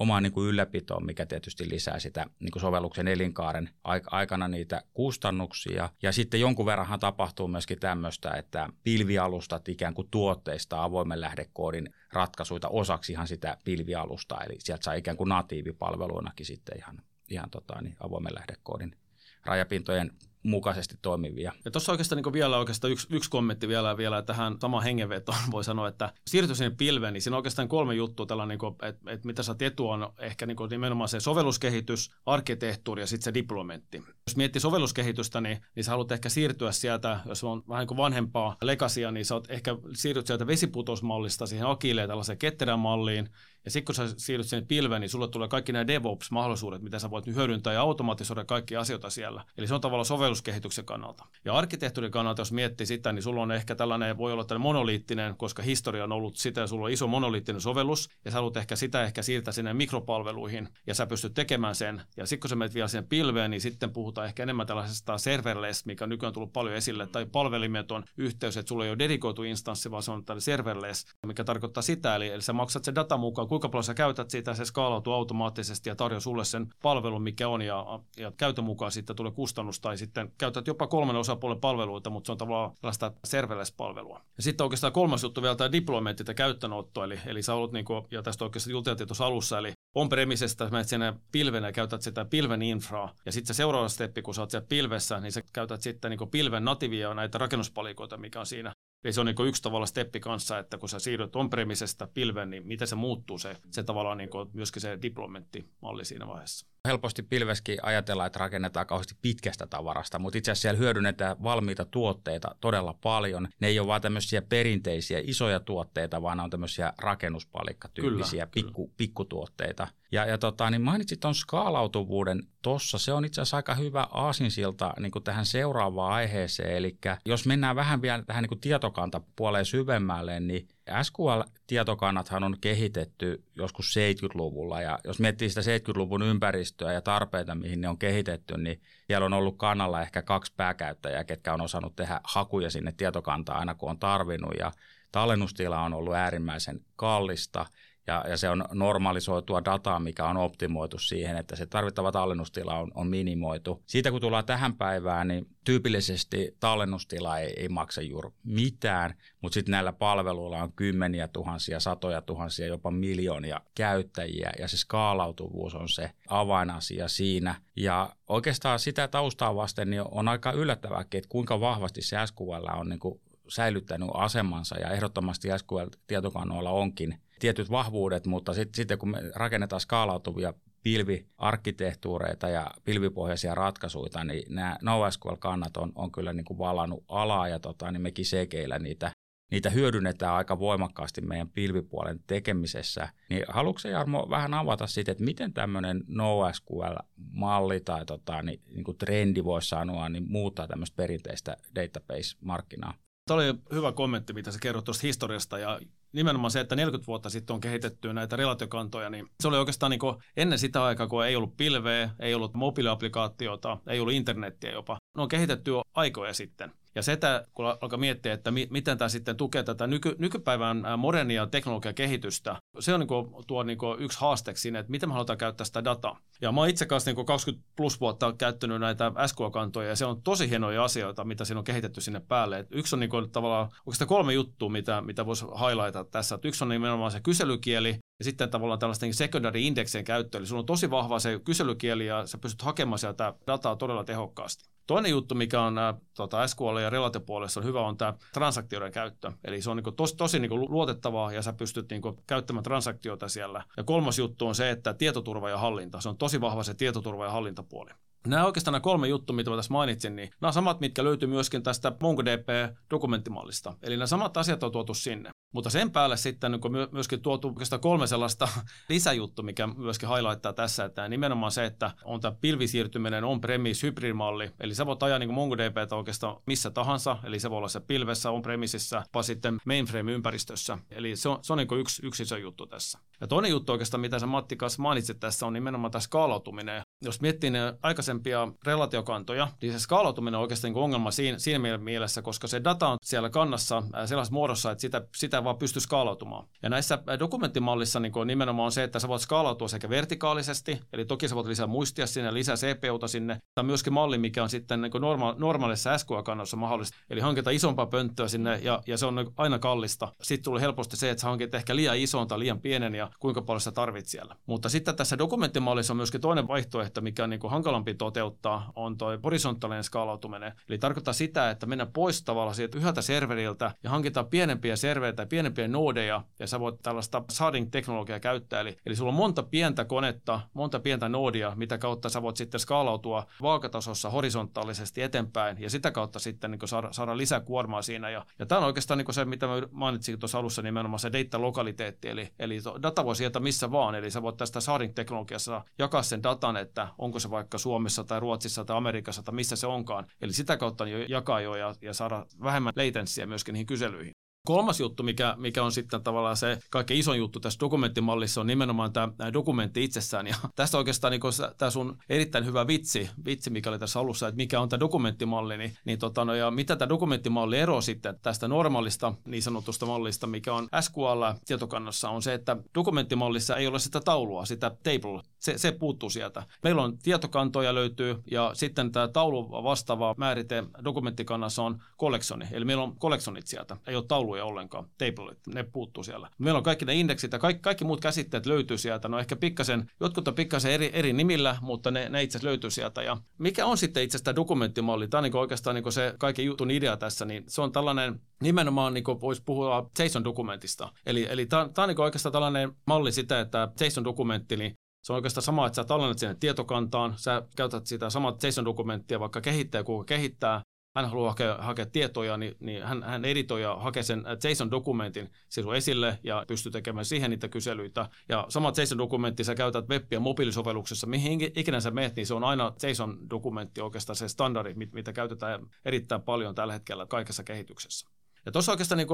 omaan niin kuin ylläpitoon, mikä tietysti lisää sitä niin kuin sovelluksen elinkaaren aikana niitä kustannuksia. Ja sitten jonkun verranhan tapahtuu myöskin tämmöistä, että pilvialustat ikään kuin tuotteista avoimen lähdekoodin ratkaisuita osaksi ihan sitä pilvialustaa, eli sieltä saa ikään kuin natiivipalveluinakin sitten ihan, ihan tota, niin avoimen lähdekoodin rajapintojen mukaisesti toimivia. Ja tuossa oikeastaan niin vielä oikeastaan yksi, yksi kommentti vielä, vielä tähän samaan hengenvetoon voi sanoa, että siirtyy sinne pilveen, niin siinä on oikeastaan kolme juttua, tällainen, niin että, että mitä sä etu on ehkä niin kuin nimenomaan se sovelluskehitys, arkkitehtuuri ja sitten se diplomentti. Jos miettii sovelluskehitystä, niin, niin sä haluat ehkä siirtyä sieltä, jos on vähän niin kuin vanhempaa legasia, niin sä oot ehkä siirryt sieltä vesiputosmallista siihen agileen tällaiseen ketterän malliin, ja sitten kun sä siirryt sinne pilveen, niin sulle tulee kaikki nämä DevOps-mahdollisuudet, mitä sä voit hyödyntää ja automatisoida kaikki asioita siellä. Eli se on tavallaan sovelluskehityksen kannalta. Ja arkkitehtuurin kannalta, jos miettii sitä, niin sulla on ehkä tällainen, voi olla tällainen monoliittinen, koska historia on ollut sitä, ja sulla on iso monoliittinen sovellus, ja sä haluat ehkä sitä ehkä siirtää sinne mikropalveluihin, ja sä pystyt tekemään sen. Ja sitten kun sä menet vielä sinne pilveen, niin sitten puhutaan ehkä enemmän tällaisesta serverless, mikä on nykyään tullut paljon esille, tai palvelimeton yhteys, että sulla ei ole dedikoitu instanssi, vaan se on tällainen serverless, mikä tarkoittaa sitä, eli, eli sä maksat se data mukaan, kuinka paljon sä käytät sitä, se skaalautuu automaattisesti ja tarjoaa sulle sen palvelun, mikä on, ja, ja käytön mukaan sitten tulee kustannus, tai sitten käytät jopa kolmen osapuolen palveluita, mutta se on tavallaan tällaista serverless-palvelua. Ja sitten oikeastaan kolmas juttu vielä tämä deployment ja käyttöönotto, eli, eli sä haluat, niin kuin, ja tästä oikeastaan juteltiin tuossa alussa, eli on-premisesta menet sinne pilvenä ja käytät sitä pilven infraa. Ja sitten se seuraava steppi, kun sä oot siellä pilvessä, niin sä käytät sitten niin pilven nativia näitä rakennuspalikoita, mikä on siinä Eli se on niin yksi tavalla steppi kanssa, että kun sä siirryt on-premisesta pilven, niin miten se muuttuu se, se tavallaan niin myöskin se diplomenttimalli siinä vaiheessa. Helposti pilveskin ajatellaan, että rakennetaan kauheasti pitkästä tavarasta, mutta itse asiassa siellä hyödynnetään valmiita tuotteita todella paljon. Ne ei ole vain tämmöisiä perinteisiä isoja tuotteita, vaan ne on tämmöisiä rakennuspalikkatyyppisiä kyllä, pikku, kyllä. pikkutuotteita. Ja, ja tota, niin mainitsit tuon skaalautuvuuden tuossa. Se on itse asiassa aika hyvä aasinsilta niin kuin tähän seuraavaan aiheeseen. Eli jos mennään vähän vielä tähän niin tietokantapuoleen syvemmälle, niin SQL-tietokannathan on kehitetty joskus 70-luvulla ja jos miettii sitä 70-luvun ympäristöä ja tarpeita, mihin ne on kehitetty, niin siellä on ollut kannalla ehkä kaksi pääkäyttäjää, ketkä on osannut tehdä hakuja sinne tietokantaan aina kun on tarvinnut ja tallennustila on ollut äärimmäisen kallista – ja, ja se on normalisoitua dataa, mikä on optimoitu siihen, että se tarvittava tallennustila on, on minimoitu. Siitä kun tullaan tähän päivään, niin tyypillisesti tallennustila ei, ei maksa juuri mitään, mutta sitten näillä palveluilla on kymmeniä tuhansia, satoja tuhansia, jopa miljoonia käyttäjiä ja se skaalautuvuus on se avainasia siinä. Ja oikeastaan sitä taustaa vasten niin on aika yllättävääkin, että kuinka vahvasti se SQL on niin kuin säilyttänyt asemansa ja ehdottomasti SQL-tietokannoilla onkin tietyt vahvuudet, mutta sitten sit, kun me rakennetaan skaalautuvia pilviarkkitehtuureita ja pilvipohjaisia ratkaisuja, niin nämä NoSQL-kannat on, on kyllä niin kuin valannut alaa ja tota, niin mekin sekeillä niitä, niitä hyödynnetään aika voimakkaasti meidän pilvipuolen tekemisessä. Niin haluatko Jarmo vähän avata siitä, että miten tämmöinen NoSQL-malli tai tota, niin, niin kuin trendi voisi sanoa, niin muuttaa tämmöistä perinteistä database-markkinaa? Tämä oli hyvä kommentti, mitä sä kerrot tuosta historiasta ja nimenomaan se, että 40 vuotta sitten on kehitetty näitä relaatiokantoja, niin se oli oikeastaan niin ennen sitä aikaa, kun ei ollut pilveä, ei ollut mobiiliaplikaatiota, ei ollut internettiä jopa, ne on kehitetty jo aikoja sitten. Ja sitä, kun alkaa miettiä, että mi- miten tämä sitten tukee tätä nyky- nykypäivän modernia teknologian kehitystä, se on niin kuin, tuo niin kuin yksi haasteeksi sinne, että miten me halutaan käyttää sitä dataa. Ja mä itse kanssa niin 20 plus vuotta käyttänyt näitä SQL-kantoja, ja se on tosi hienoja asioita, mitä siinä on kehitetty sinne päälle. Et yksi on niin kuin, tavallaan oikeastaan kolme juttua, mitä, mitä voisi highlightaa tässä. Et yksi on nimenomaan se kyselykieli, ja sitten tavallaan tällaisten niin secondary indeksien käyttö. Eli sulla on tosi vahva se kyselykieli, ja sä pystyt hakemaan sieltä dataa todella tehokkaasti. Toinen juttu, mikä on äh, tota SQL ja Relate-puolessa on hyvä, on tämä transaktioiden käyttö. Eli se on niin tosi, tosi niin luotettavaa ja sä pystyt niin käyttämään transaktioita siellä. Ja kolmas juttu on se, että tietoturva ja hallinta. Se on tosi vahva se tietoturva ja hallintapuoli. Nämä oikeastaan nämä kolme juttua, mitä mä tässä mainitsin, niin nämä samat, mitkä löytyy myöskin tästä MongoDB-dokumenttimallista. Eli nämä samat asiat on tuotu sinne. Mutta sen päälle sitten niin myöskin tuotu kolme sellaista lisäjuttu, mikä myöskin highlighttaa tässä, että nimenomaan se, että on tämä pilvisiirtyminen on-premise hybridimalli, eli sä voit ajaa niin MongoDBtä oikeastaan missä tahansa, eli se voi olla se pilvessä, on-premisessä, vai sitten mainframe-ympäristössä. Eli se on, se on niin yksi, yksi iso juttu tässä. Ja toinen juttu oikeastaan, mitä sä Matti kanssa mainitsit tässä, on nimenomaan tämä skaalautuminen. Jos miettii ne aikaisempia relaatiokantoja, niin se skaalautuminen on oikeastaan niin ongelma siinä, siinä mielessä, koska se data on siellä kannassa sellaisessa muodossa, että sitä, sitä vaan pystyy skaalautumaan. Ja näissä dokumenttimallissa niin on nimenomaan se, että sä voit skaalautua sekä vertikaalisesti, eli toki sä voit lisää muistia sinne, lisää CPUta sinne, tai myöskin malli, mikä on sitten niin norma- normaalissa SQL-kannossa mahdollista. Eli hankita isompaa pönttöä sinne, ja, ja se on aina kallista. Sitten tulee helposti se, että sä hankit ehkä liian ison tai liian pienen, ja kuinka paljon sä tarvit siellä. Mutta sitten tässä dokumenttimallissa on myöskin toinen vaihtoehto, mikä on niin kuin hankalampi toteuttaa, on tuo horisontaalinen skaalautuminen. Eli tarkoittaa sitä, että mennään pois tavallaan siitä yhdeltä serveriltä ja hankitaan pienempiä servereitä ja pienempiä noodeja, ja sä voit tällaista sharding-teknologiaa käyttää. Eli, eli sulla on monta pientä konetta, monta pientä noodia, mitä kautta sä voit sitten skaalautua vaakatasossa horisontaalisesti eteenpäin, ja sitä kautta sitten niin saada, saada lisää kuormaa siinä. Ja, ja tämä on oikeastaan niin se, mitä mä mainitsin tuossa alussa, nimenomaan se data-lokaliteetti, eli, eli data voi sieltä missä vaan, eli sä voit tästä sharding-teknologiassa jakaa sen datan, että onko se vaikka Suomessa tai Ruotsissa tai Amerikassa tai missä se onkaan. Eli sitä kautta jo jakaa jo ja, ja saada vähemmän latenssiä myöskin niihin kyselyihin. Kolmas juttu, mikä, mikä on sitten tavallaan se kaikkein iso juttu tässä dokumenttimallissa, on nimenomaan tämä dokumentti itsessään. Ja tässä oikeastaan niin tämä sun erittäin hyvä vitsi, vitsi, mikä oli tässä alussa, että mikä on tämä dokumenttimalli, niin, niin tota, no, ja mitä tämä dokumenttimalli ero sitten tästä normaalista niin sanotusta mallista, mikä on SQL-tietokannassa, on se, että dokumenttimallissa ei ole sitä taulua, sitä table, se, se puuttuu sieltä. Meillä on tietokantoja löytyy, ja sitten tämä taulu vastaava määrite dokumenttikannassa on collectioni, eli meillä on collectionit sieltä, ei ole taulu tauluja ollenkaan, tablet, ne puuttuu siellä. Meillä on kaikki ne indeksit ja kaikki, kaikki muut käsitteet löytyy sieltä. No ehkä pikkasen, jotkut on pikkasen eri, eri nimillä, mutta ne, ne itse asiassa löytyy sieltä. Ja mikä on sitten itse asiassa dokumenttimalli? Tämä on niin oikeastaan niin se kaiken jutun idea tässä, niin se on tällainen nimenomaan niin voisi puhua JSON-dokumentista. Eli, eli tämä, tämä on niin oikeastaan tällainen malli sitä, että JSON-dokumentti, niin se on oikeastaan sama, että sä tallennat sinne tietokantaan, sä käytät sitä samaa JSON-dokumenttia, vaikka kehittäjä kuka kehittää, hän haluaa hakea, hakea tietoja, niin, niin hän, hän editoi ja hakee sen JSON-dokumentin sinun esille ja pystyy tekemään siihen niitä kyselyitä. Ja sama JSON-dokumentti sä käytät web- ja mobiilisovelluksessa, mihin ikinä sä menet, niin se on aina JSON-dokumentti oikeastaan se standardi, mitä käytetään erittäin paljon tällä hetkellä kaikessa kehityksessä. Ja tuossa oikeastaan niin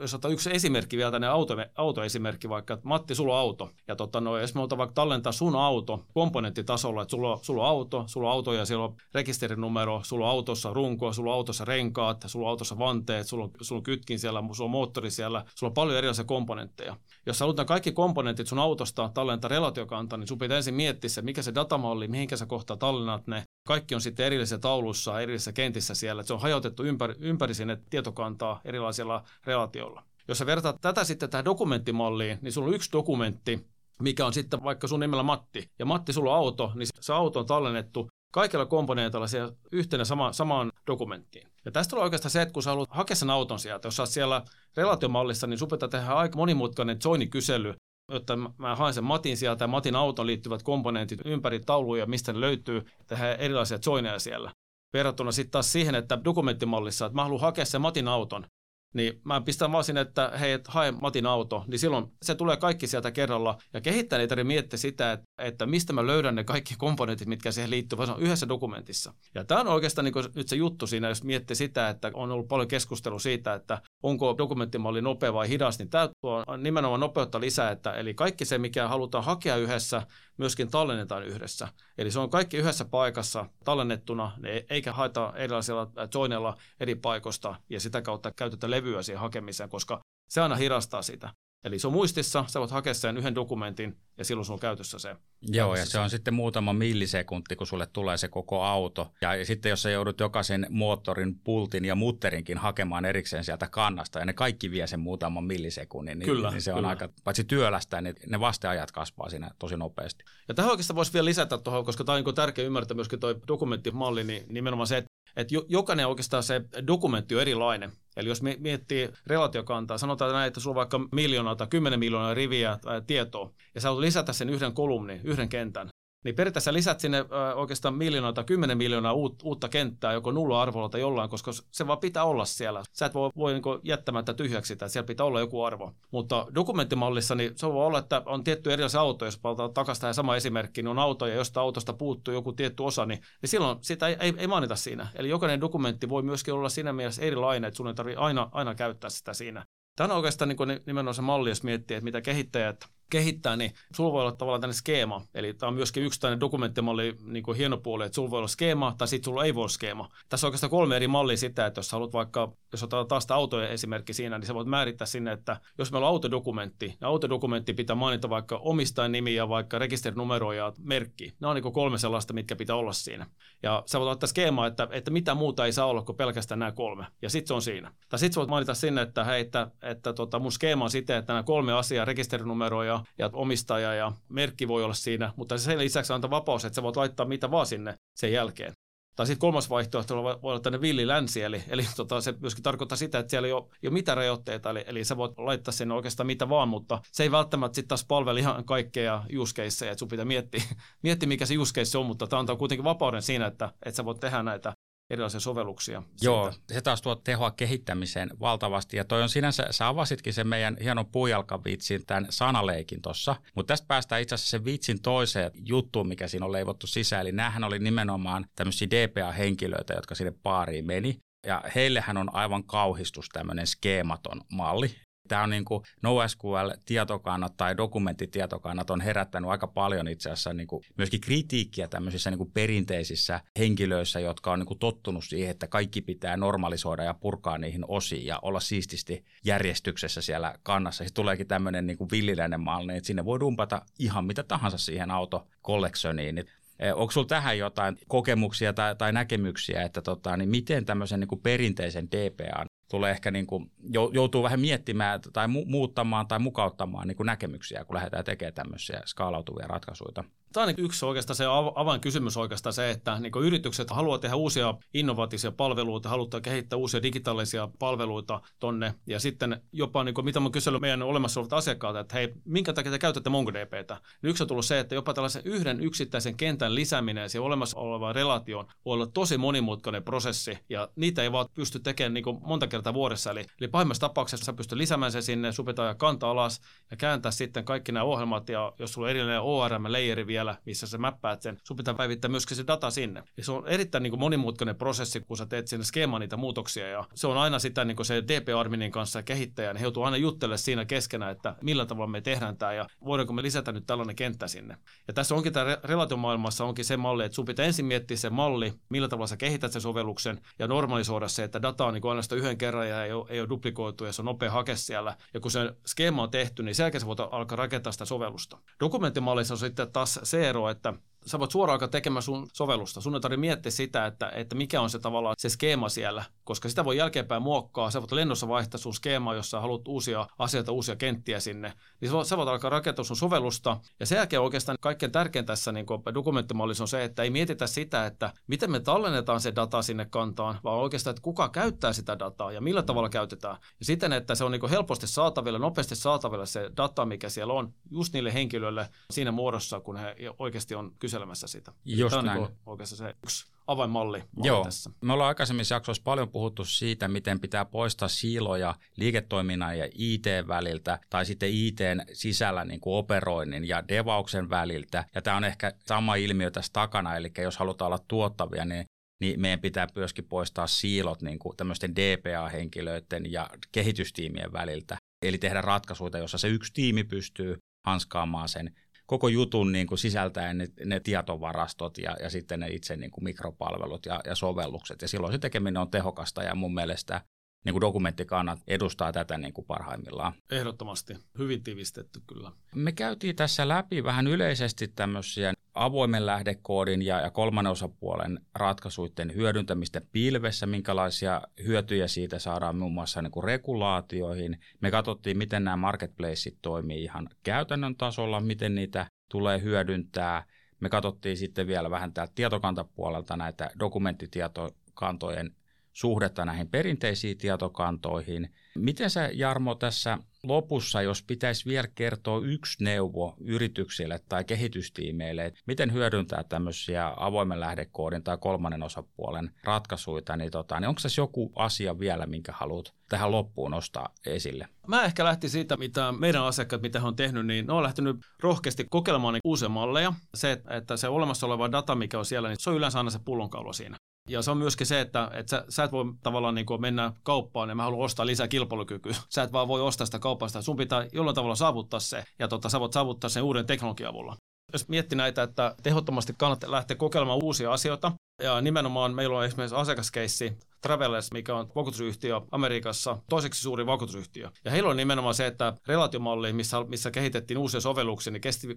jos ottaa yksi esimerkki vielä tänne auto, autoesimerkki, vaikka että Matti, sulla on auto. Ja tota, no, jos me otan vaikka tallentaa sun auto komponenttitasolla, että sulla, sulla on auto, sulla on auto ja siellä on rekisterinumero, sulla on autossa runko, sulla on autossa renkaat, sulla on autossa vanteet, sulla on, sulla on kytkin siellä, sulla on moottori siellä, sulla on paljon erilaisia komponentteja. Jos halutaan kaikki komponentit sun autosta tallentaa relaatiokanta, niin sun pitää ensin miettiä se, mikä se datamalli, mihinkä sä kohtaa tallennat ne, kaikki on sitten erillisessä taulussa, erillisissä kentissä siellä. Että se on hajautettu ympäri, ympäri sinne tietokantaa erilaisilla relaatioilla. Jos sä vertaat tätä sitten tähän dokumenttimalliin, niin sulla on yksi dokumentti, mikä on sitten vaikka sun nimellä Matti. Ja Matti, sulla on auto, niin se auto on tallennettu kaikilla komponenteilla siellä yhtenä sama, samaan dokumenttiin. Ja tästä tulee oikeastaan se, että kun sä haluat hakea sen auton sieltä, jos sä oot siellä relaatiomallissa, niin sun pitää tehdä aika monimutkainen joini-kysely, jotta mä haen sen Matin sieltä ja Matin auton liittyvät komponentit ympäri tauluja, mistä ne löytyy, tehdä erilaisia joineja siellä. Verrattuna sitten taas siihen, että dokumenttimallissa, että mä haluan hakea sen Matin auton, niin mä pistän vaan sinne, että hei, et hae Matin auto, niin silloin se tulee kaikki sieltä kerralla. Ja kehittäjä ei tarvitse miettiä sitä, että, että mistä mä löydän ne kaikki komponentit, mitkä siihen liittyy, vaan se on yhdessä dokumentissa. Ja tämä on oikeastaan niin nyt se juttu siinä, jos miettii sitä, että on ollut paljon keskustelua siitä, että onko dokumenttimalli nopea vai hidas, niin tämä tuo nimenomaan nopeutta lisää, että eli kaikki se, mikä halutaan hakea yhdessä, myöskin tallennetaan yhdessä. Eli se on kaikki yhdessä paikassa tallennettuna, eikä haeta erilaisilla joinella eri paikoista ja sitä kautta käytetä levyä siihen hakemiseen, koska se aina hirastaa sitä. Eli se on muistissa, sä voit hakea sen yhden dokumentin ja silloin sun on käytössä se. Joo, ja se on sitten muutama millisekunti, kun sulle tulee se koko auto. Ja sitten jos sä joudut jokaisen moottorin, pultin ja mutterinkin hakemaan erikseen sieltä kannasta, ja ne kaikki vie sen muutaman millisekunnin, niin, kyllä, niin se on kyllä. aika, paitsi työlästä, niin ne vasteajat kasvaa siinä tosi nopeasti. Ja tähän oikeastaan voisi vielä lisätä tuohon, koska tämä on niin tärkeä ymmärtää myöskin tuo dokumenttimalli, niin nimenomaan se, että että jokainen oikeastaan se dokumentti on erilainen. Eli jos miettii relaatiokantaa, sanotaan näin, että sulla on vaikka miljoonaa tai kymmenen miljoonaa riviä tai tietoa, ja sä haluat lisätä sen yhden kolumnin, yhden kentän, niin periaatteessa lisät sinne oikeastaan miljoonaa tai kymmenen miljoonaa uutta kenttää joko nolla-arvolla tai jollain, koska se vaan pitää olla siellä. Sä et voi, voi niin jättämättä tyhjäksi sitä, siellä pitää olla joku arvo. Mutta dokumenttimallissa niin se voi olla, että on tietty erilaisia autoja, jos palataan takaisin tähän sama esimerkki, niin on autoja, josta autosta puuttuu joku tietty osa, niin, niin silloin sitä ei, ei, ei mainita siinä. Eli jokainen dokumentti voi myöskin olla siinä mielessä erilainen, että sun ei tarvitse aina, aina käyttää sitä siinä. Tämä on oikeastaan niin nimenomaan se malli, jos miettii, että mitä kehittäjät kehittää, niin sulla voi olla tavallaan tänne skeema. Eli tämä on myöskin yksi tämmöinen dokumenttimalli niin kuin hieno puoli, että sulla voi olla skeema tai sitten sulla ei voi olla skeema. Tässä on oikeastaan kolme eri mallia sitä, että jos haluat vaikka, jos otetaan taas autojen esimerkki siinä, niin sä voit määrittää sinne, että jos meillä on autodokumentti, niin autodokumentti pitää mainita vaikka omistajan nimi ja vaikka rekisterinumero ja merkki. Nämä on niin kolme sellaista, mitkä pitää olla siinä. Ja sä voit ottaa skeemaa, että, että mitä muuta ei saa olla kuin pelkästään nämä kolme. Ja sitten se on siinä. Tai sitten voit mainita sinne, että hei, että, että tota, mun skeema on siten, että nämä kolme asiaa, rekisterinumero ja ja, omistaja ja merkki voi olla siinä, mutta sen lisäksi antaa vapaus, että sä voit laittaa mitä vaan sinne sen jälkeen. Tai sitten kolmas vaihtoehto voi olla tänne villi länsi, eli, eli tota, se myöskin tarkoittaa sitä, että siellä ei ole, ei ole mitään rajoitteita, eli, eli sä voit laittaa sinne oikeastaan mitä vaan, mutta se ei välttämättä sitten taas palvele ihan kaikkea caseja, että sun pitää miettiä, miettiä mikä se case on, mutta tämä antaa kuitenkin vapauden siinä, että, että sä voit tehdä näitä erilaisia sovelluksia. Joo, siitä. se taas tuo tehoa kehittämiseen valtavasti. Ja toi on sinänsä, sä avasitkin sen meidän hienon puujalkavitsin, tämän sanaleikin tuossa. Mutta tästä päästään itse asiassa sen vitsin toiseen juttuun, mikä siinä on leivottu sisään. Eli näähän oli nimenomaan tämmöisiä DPA-henkilöitä, jotka sinne paariin meni. Ja heillehän on aivan kauhistus tämmöinen skeematon malli. Tämä on niin kuin NoSQL-tietokannat tai dokumenttitietokannat on herättänyt aika paljon itse asiassa niin kuin myöskin kritiikkiä tämmöisissä niin kuin perinteisissä henkilöissä, jotka on niin kuin tottunut siihen, että kaikki pitää normalisoida ja purkaa niihin osiin ja olla siististi järjestyksessä siellä kannassa. Sitten tuleekin tämmöinen niin kuin villiläinen malli, että sinne voi dumpata ihan mitä tahansa siihen autokolleksioniin. Eh, onko sinulla tähän jotain kokemuksia tai, tai näkemyksiä, että tota, niin miten tämmöisen niin kuin perinteisen DPAn tulee ehkä niin kuin, joutuu vähän miettimään tai mu- muuttamaan tai mukauttamaan niin kuin näkemyksiä, kun lähdetään tekemään tämmöisiä skaalautuvia ratkaisuja. Tämä on yksi oikeastaan se avainkysymys oikeastaan se, että niin yritykset haluaa tehdä uusia innovatiivisia palveluita, haluaa kehittää uusia digitaalisia palveluita tonne. Ja sitten jopa, niin kuin, mitä mä kysellyt meidän olemassa olevilta asiakkailta, että hei, minkä takia te käytätte MongoDBtä? Niin yksi on tullut se, että jopa tällaisen yhden yksittäisen kentän lisääminen siihen olemassa olevaan relaatioon voi olla tosi monimutkainen prosessi, ja niitä ei vaan pysty tekemään niin monta kertaa vuodessa. Eli, eli pahimmassa tapauksessa sä pystyt lisäämään sen sinne, sun pitää kanta alas ja kääntää sitten kaikki nämä ohjelmat, ja jos sulla on erillinen ORM-leijeri vielä, missä sä mäppäät sen. Sun pitää päivittää myöskin se data sinne. Ja se on erittäin niin kuin monimutkainen prosessi, kun sä teet sinne skeemaan niitä muutoksia. Ja se on aina sitä niin kuin se DP-adminin kanssa kehittäjä, niin he joutuu aina juttelemaan siinä keskenä, että millä tavalla me tehdään tämä ja voidaanko me lisätä nyt tällainen kenttä sinne. Ja tässä onkin tämä relaatiomaailmassa onkin se malli, että sun pitää ensin miettiä se malli, millä tavalla sä kehität sen sovelluksen ja normalisoida se, että data on niin aina yhden kerran ja ei ole, ei ole duplikoitu ja se on nopea hake siellä. Ja kun se skeema on tehty, niin sen jälkeen sä voit alkaa rakentaa sitä sovellusta. Dokumenttimallissa on sitten taas se ero, että sä voit suoraan alkaa tekemään sun sovellusta. Sun ei tarvitse miettiä sitä, että, että mikä on se tavallaan se skeema siellä, koska sitä voi jälkeenpäin muokkaa. Sä voit lennossa vaihtaa sun skeemaa, jos sä haluat uusia asioita, uusia kenttiä sinne. Niin sä voit, sä voit alkaa rakentaa sun sovellusta. Ja sen jälkeen oikeastaan kaikkein tärkein tässä niin dokumenttimallissa on se, että ei mietitä sitä, että miten me tallennetaan se data sinne kantaan, vaan oikeastaan, että kuka käyttää sitä dataa ja millä tavalla käytetään. Ja siten, että se on niin helposti saatavilla, nopeasti saatavilla se data, mikä siellä on, just niille henkilöille siinä muodossa, kun he oikeasti on kyse kyselemässä sitä. Just Tämä näin. on niin oikeastaan se yksi avainmalli Joo. tässä. Me ollaan aikaisemmissa jaksoissa paljon puhuttu siitä, miten pitää poistaa siiloja liiketoiminnan ja IT-väliltä tai sitten ITn sisällä niin kuin operoinnin ja devauksen väliltä. Ja tämä on ehkä sama ilmiö tässä takana, eli jos halutaan olla tuottavia, niin niin meidän pitää myöskin poistaa siilot niin kuin tämmöisten DPA-henkilöiden ja kehitystiimien väliltä. Eli tehdä ratkaisuja, jossa se yksi tiimi pystyy hanskaamaan sen koko jutun niin kuin sisältäen ne, ne tietovarastot ja, ja sitten ne itse niin kuin mikropalvelut ja, ja sovellukset. Ja silloin se tekeminen on tehokasta ja mun mielestä niin kuin dokumenttikannat edustaa tätä niin kuin parhaimmillaan. Ehdottomasti. Hyvin tiivistetty kyllä. Me käytiin tässä läpi vähän yleisesti tämmöisiä avoimen lähdekoodin ja, ja kolmannen osapuolen ratkaisuiden hyödyntämistä pilvessä, minkälaisia hyötyjä siitä saadaan muun muassa niin kuin regulaatioihin. Me katsottiin, miten nämä marketplaceit toimii ihan käytännön tasolla, miten niitä tulee hyödyntää. Me katsottiin sitten vielä vähän täältä tietokantapuolelta näitä dokumenttitietokantojen suhdetta näihin perinteisiin tietokantoihin. Miten sä Jarmo tässä lopussa, jos pitäisi vielä kertoa yksi neuvo yrityksille tai kehitystiimeille, että miten hyödyntää tämmöisiä avoimen lähdekoodin tai kolmannen osapuolen ratkaisuja, niin, tota, niin onko tässä joku asia vielä, minkä haluat tähän loppuun nostaa esille? Mä ehkä lähti siitä, mitä meidän asiakkaat, mitä he on tehnyt, niin ne on lähtenyt rohkeasti kokeilemaan niin uusia malleja. Se, että se olemassa oleva data, mikä on siellä, niin se on yleensä aina se pullonkaula siinä. Ja se on myöskin se, että, että sä, sä et voi tavallaan niin kuin mennä kauppaan ja mä haluan ostaa lisää kilpailukykyä. Sä et vaan voi ostaa sitä kaupasta. Sun pitää jollain tavalla saavuttaa se ja tota, sä voit saavuttaa sen uuden teknologian avulla. Jos miettii näitä, että tehottomasti kannattaa lähteä kokeilemaan uusia asioita, ja nimenomaan meillä on esimerkiksi asiakaskeissi Travelers, mikä on vakuutusyhtiö Amerikassa, toiseksi suuri vakuutusyhtiö. Ja heillä on nimenomaan se, että relaatiomalli, missä, missä kehitettiin uusia sovelluksia, niin kesti 6-9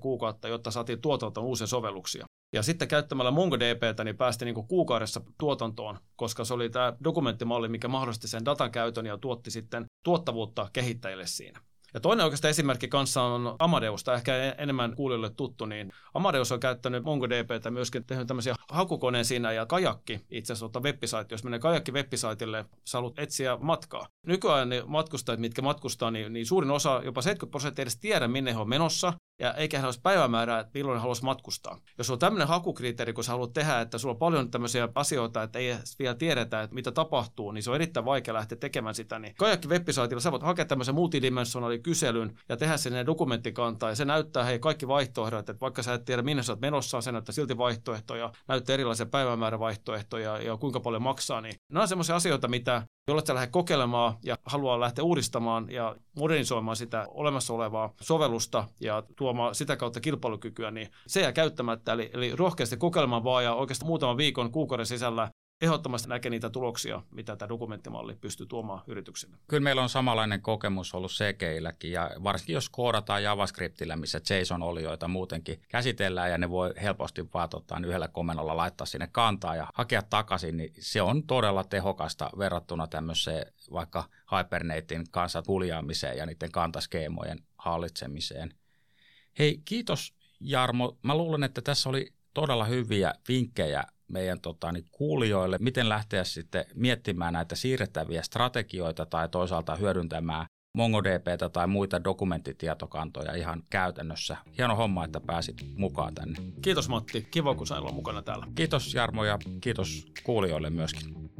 kuukautta, jotta saatiin tuotantoon uusia sovelluksia. Ja sitten käyttämällä MongoDBtä niin päästiin niin kuukaudessa tuotantoon, koska se oli tämä dokumenttimalli, mikä mahdollisti sen datan käytön ja tuotti sitten tuottavuutta kehittäjille siinä. Ja toinen oikeastaan esimerkki kanssa on Amadeus, tai ehkä enemmän kuulijoille tuttu, niin Amadeus on käyttänyt MongoDBtä myöskin tehnyt tämmöisiä hakukoneen siinä ja kajakki itse asiassa ottaa web Jos menee kajakki web sä haluat etsiä matkaa. Nykyään ne matkustajat, mitkä matkustaa, niin, niin suurin osa, jopa 70 prosenttia edes tiedä, minne he on menossa, ja eikä hän olisi päivämäärää, että milloin haluaisi matkustaa. Jos on tämmöinen hakukriteeri, kun sä haluat tehdä, että sulla on paljon tämmöisiä asioita, että ei vielä tiedetä, että mitä tapahtuu, niin se on erittäin vaikea lähteä tekemään sitä. Niin kajakki web sä voit hakea tämmöisen multidimensionaalin kyselyn ja tehdä sinne dokumenttikantaa, ja se näyttää hei kaikki vaihtoehdot, että vaikka sä et tiedä, minne sä oot menossa, se näyttää silti vaihtoehtoja, näyttää erilaisia päivämäärävaihtoehtoja ja kuinka paljon maksaa. Niin nämä on semmoisia asioita, mitä jolla sä lähdet kokeilemaan ja haluaa lähteä uudistamaan ja modernisoimaan sitä olemassa olevaa sovellusta ja tuomaan sitä kautta kilpailukykyä, niin se jää käyttämättä. Eli, eli rohkeasti kokeilemaan vaan ja oikeastaan muutaman viikon, kuukauden sisällä ehdottomasti näkee niitä tuloksia, mitä tämä dokumenttimalli pystyy tuomaan yrityksille. Kyllä meillä on samanlainen kokemus ollut Sekeilläkin ja varsinkin jos koodataan JavaScriptillä, missä JSON-olioita muutenkin käsitellään ja ne voi helposti vaan tota, yhdellä komennolla laittaa sinne kantaa ja hakea takaisin, niin se on todella tehokasta verrattuna tämmöiseen vaikka Hibernatein kanssa puljaamiseen ja niiden kantaskeemojen hallitsemiseen. Hei, kiitos Jarmo. Mä luulen, että tässä oli todella hyviä vinkkejä meidän tota, niin kuulijoille, miten lähteä sitten miettimään näitä siirrettäviä strategioita tai toisaalta hyödyntämään MongoDBtä tai muita dokumenttitietokantoja ihan käytännössä. Hieno homma, että pääsit mukaan tänne. Kiitos Matti, kiva kun sain olla mukana täällä. Kiitos Jarmo ja kiitos kuulijoille myöskin.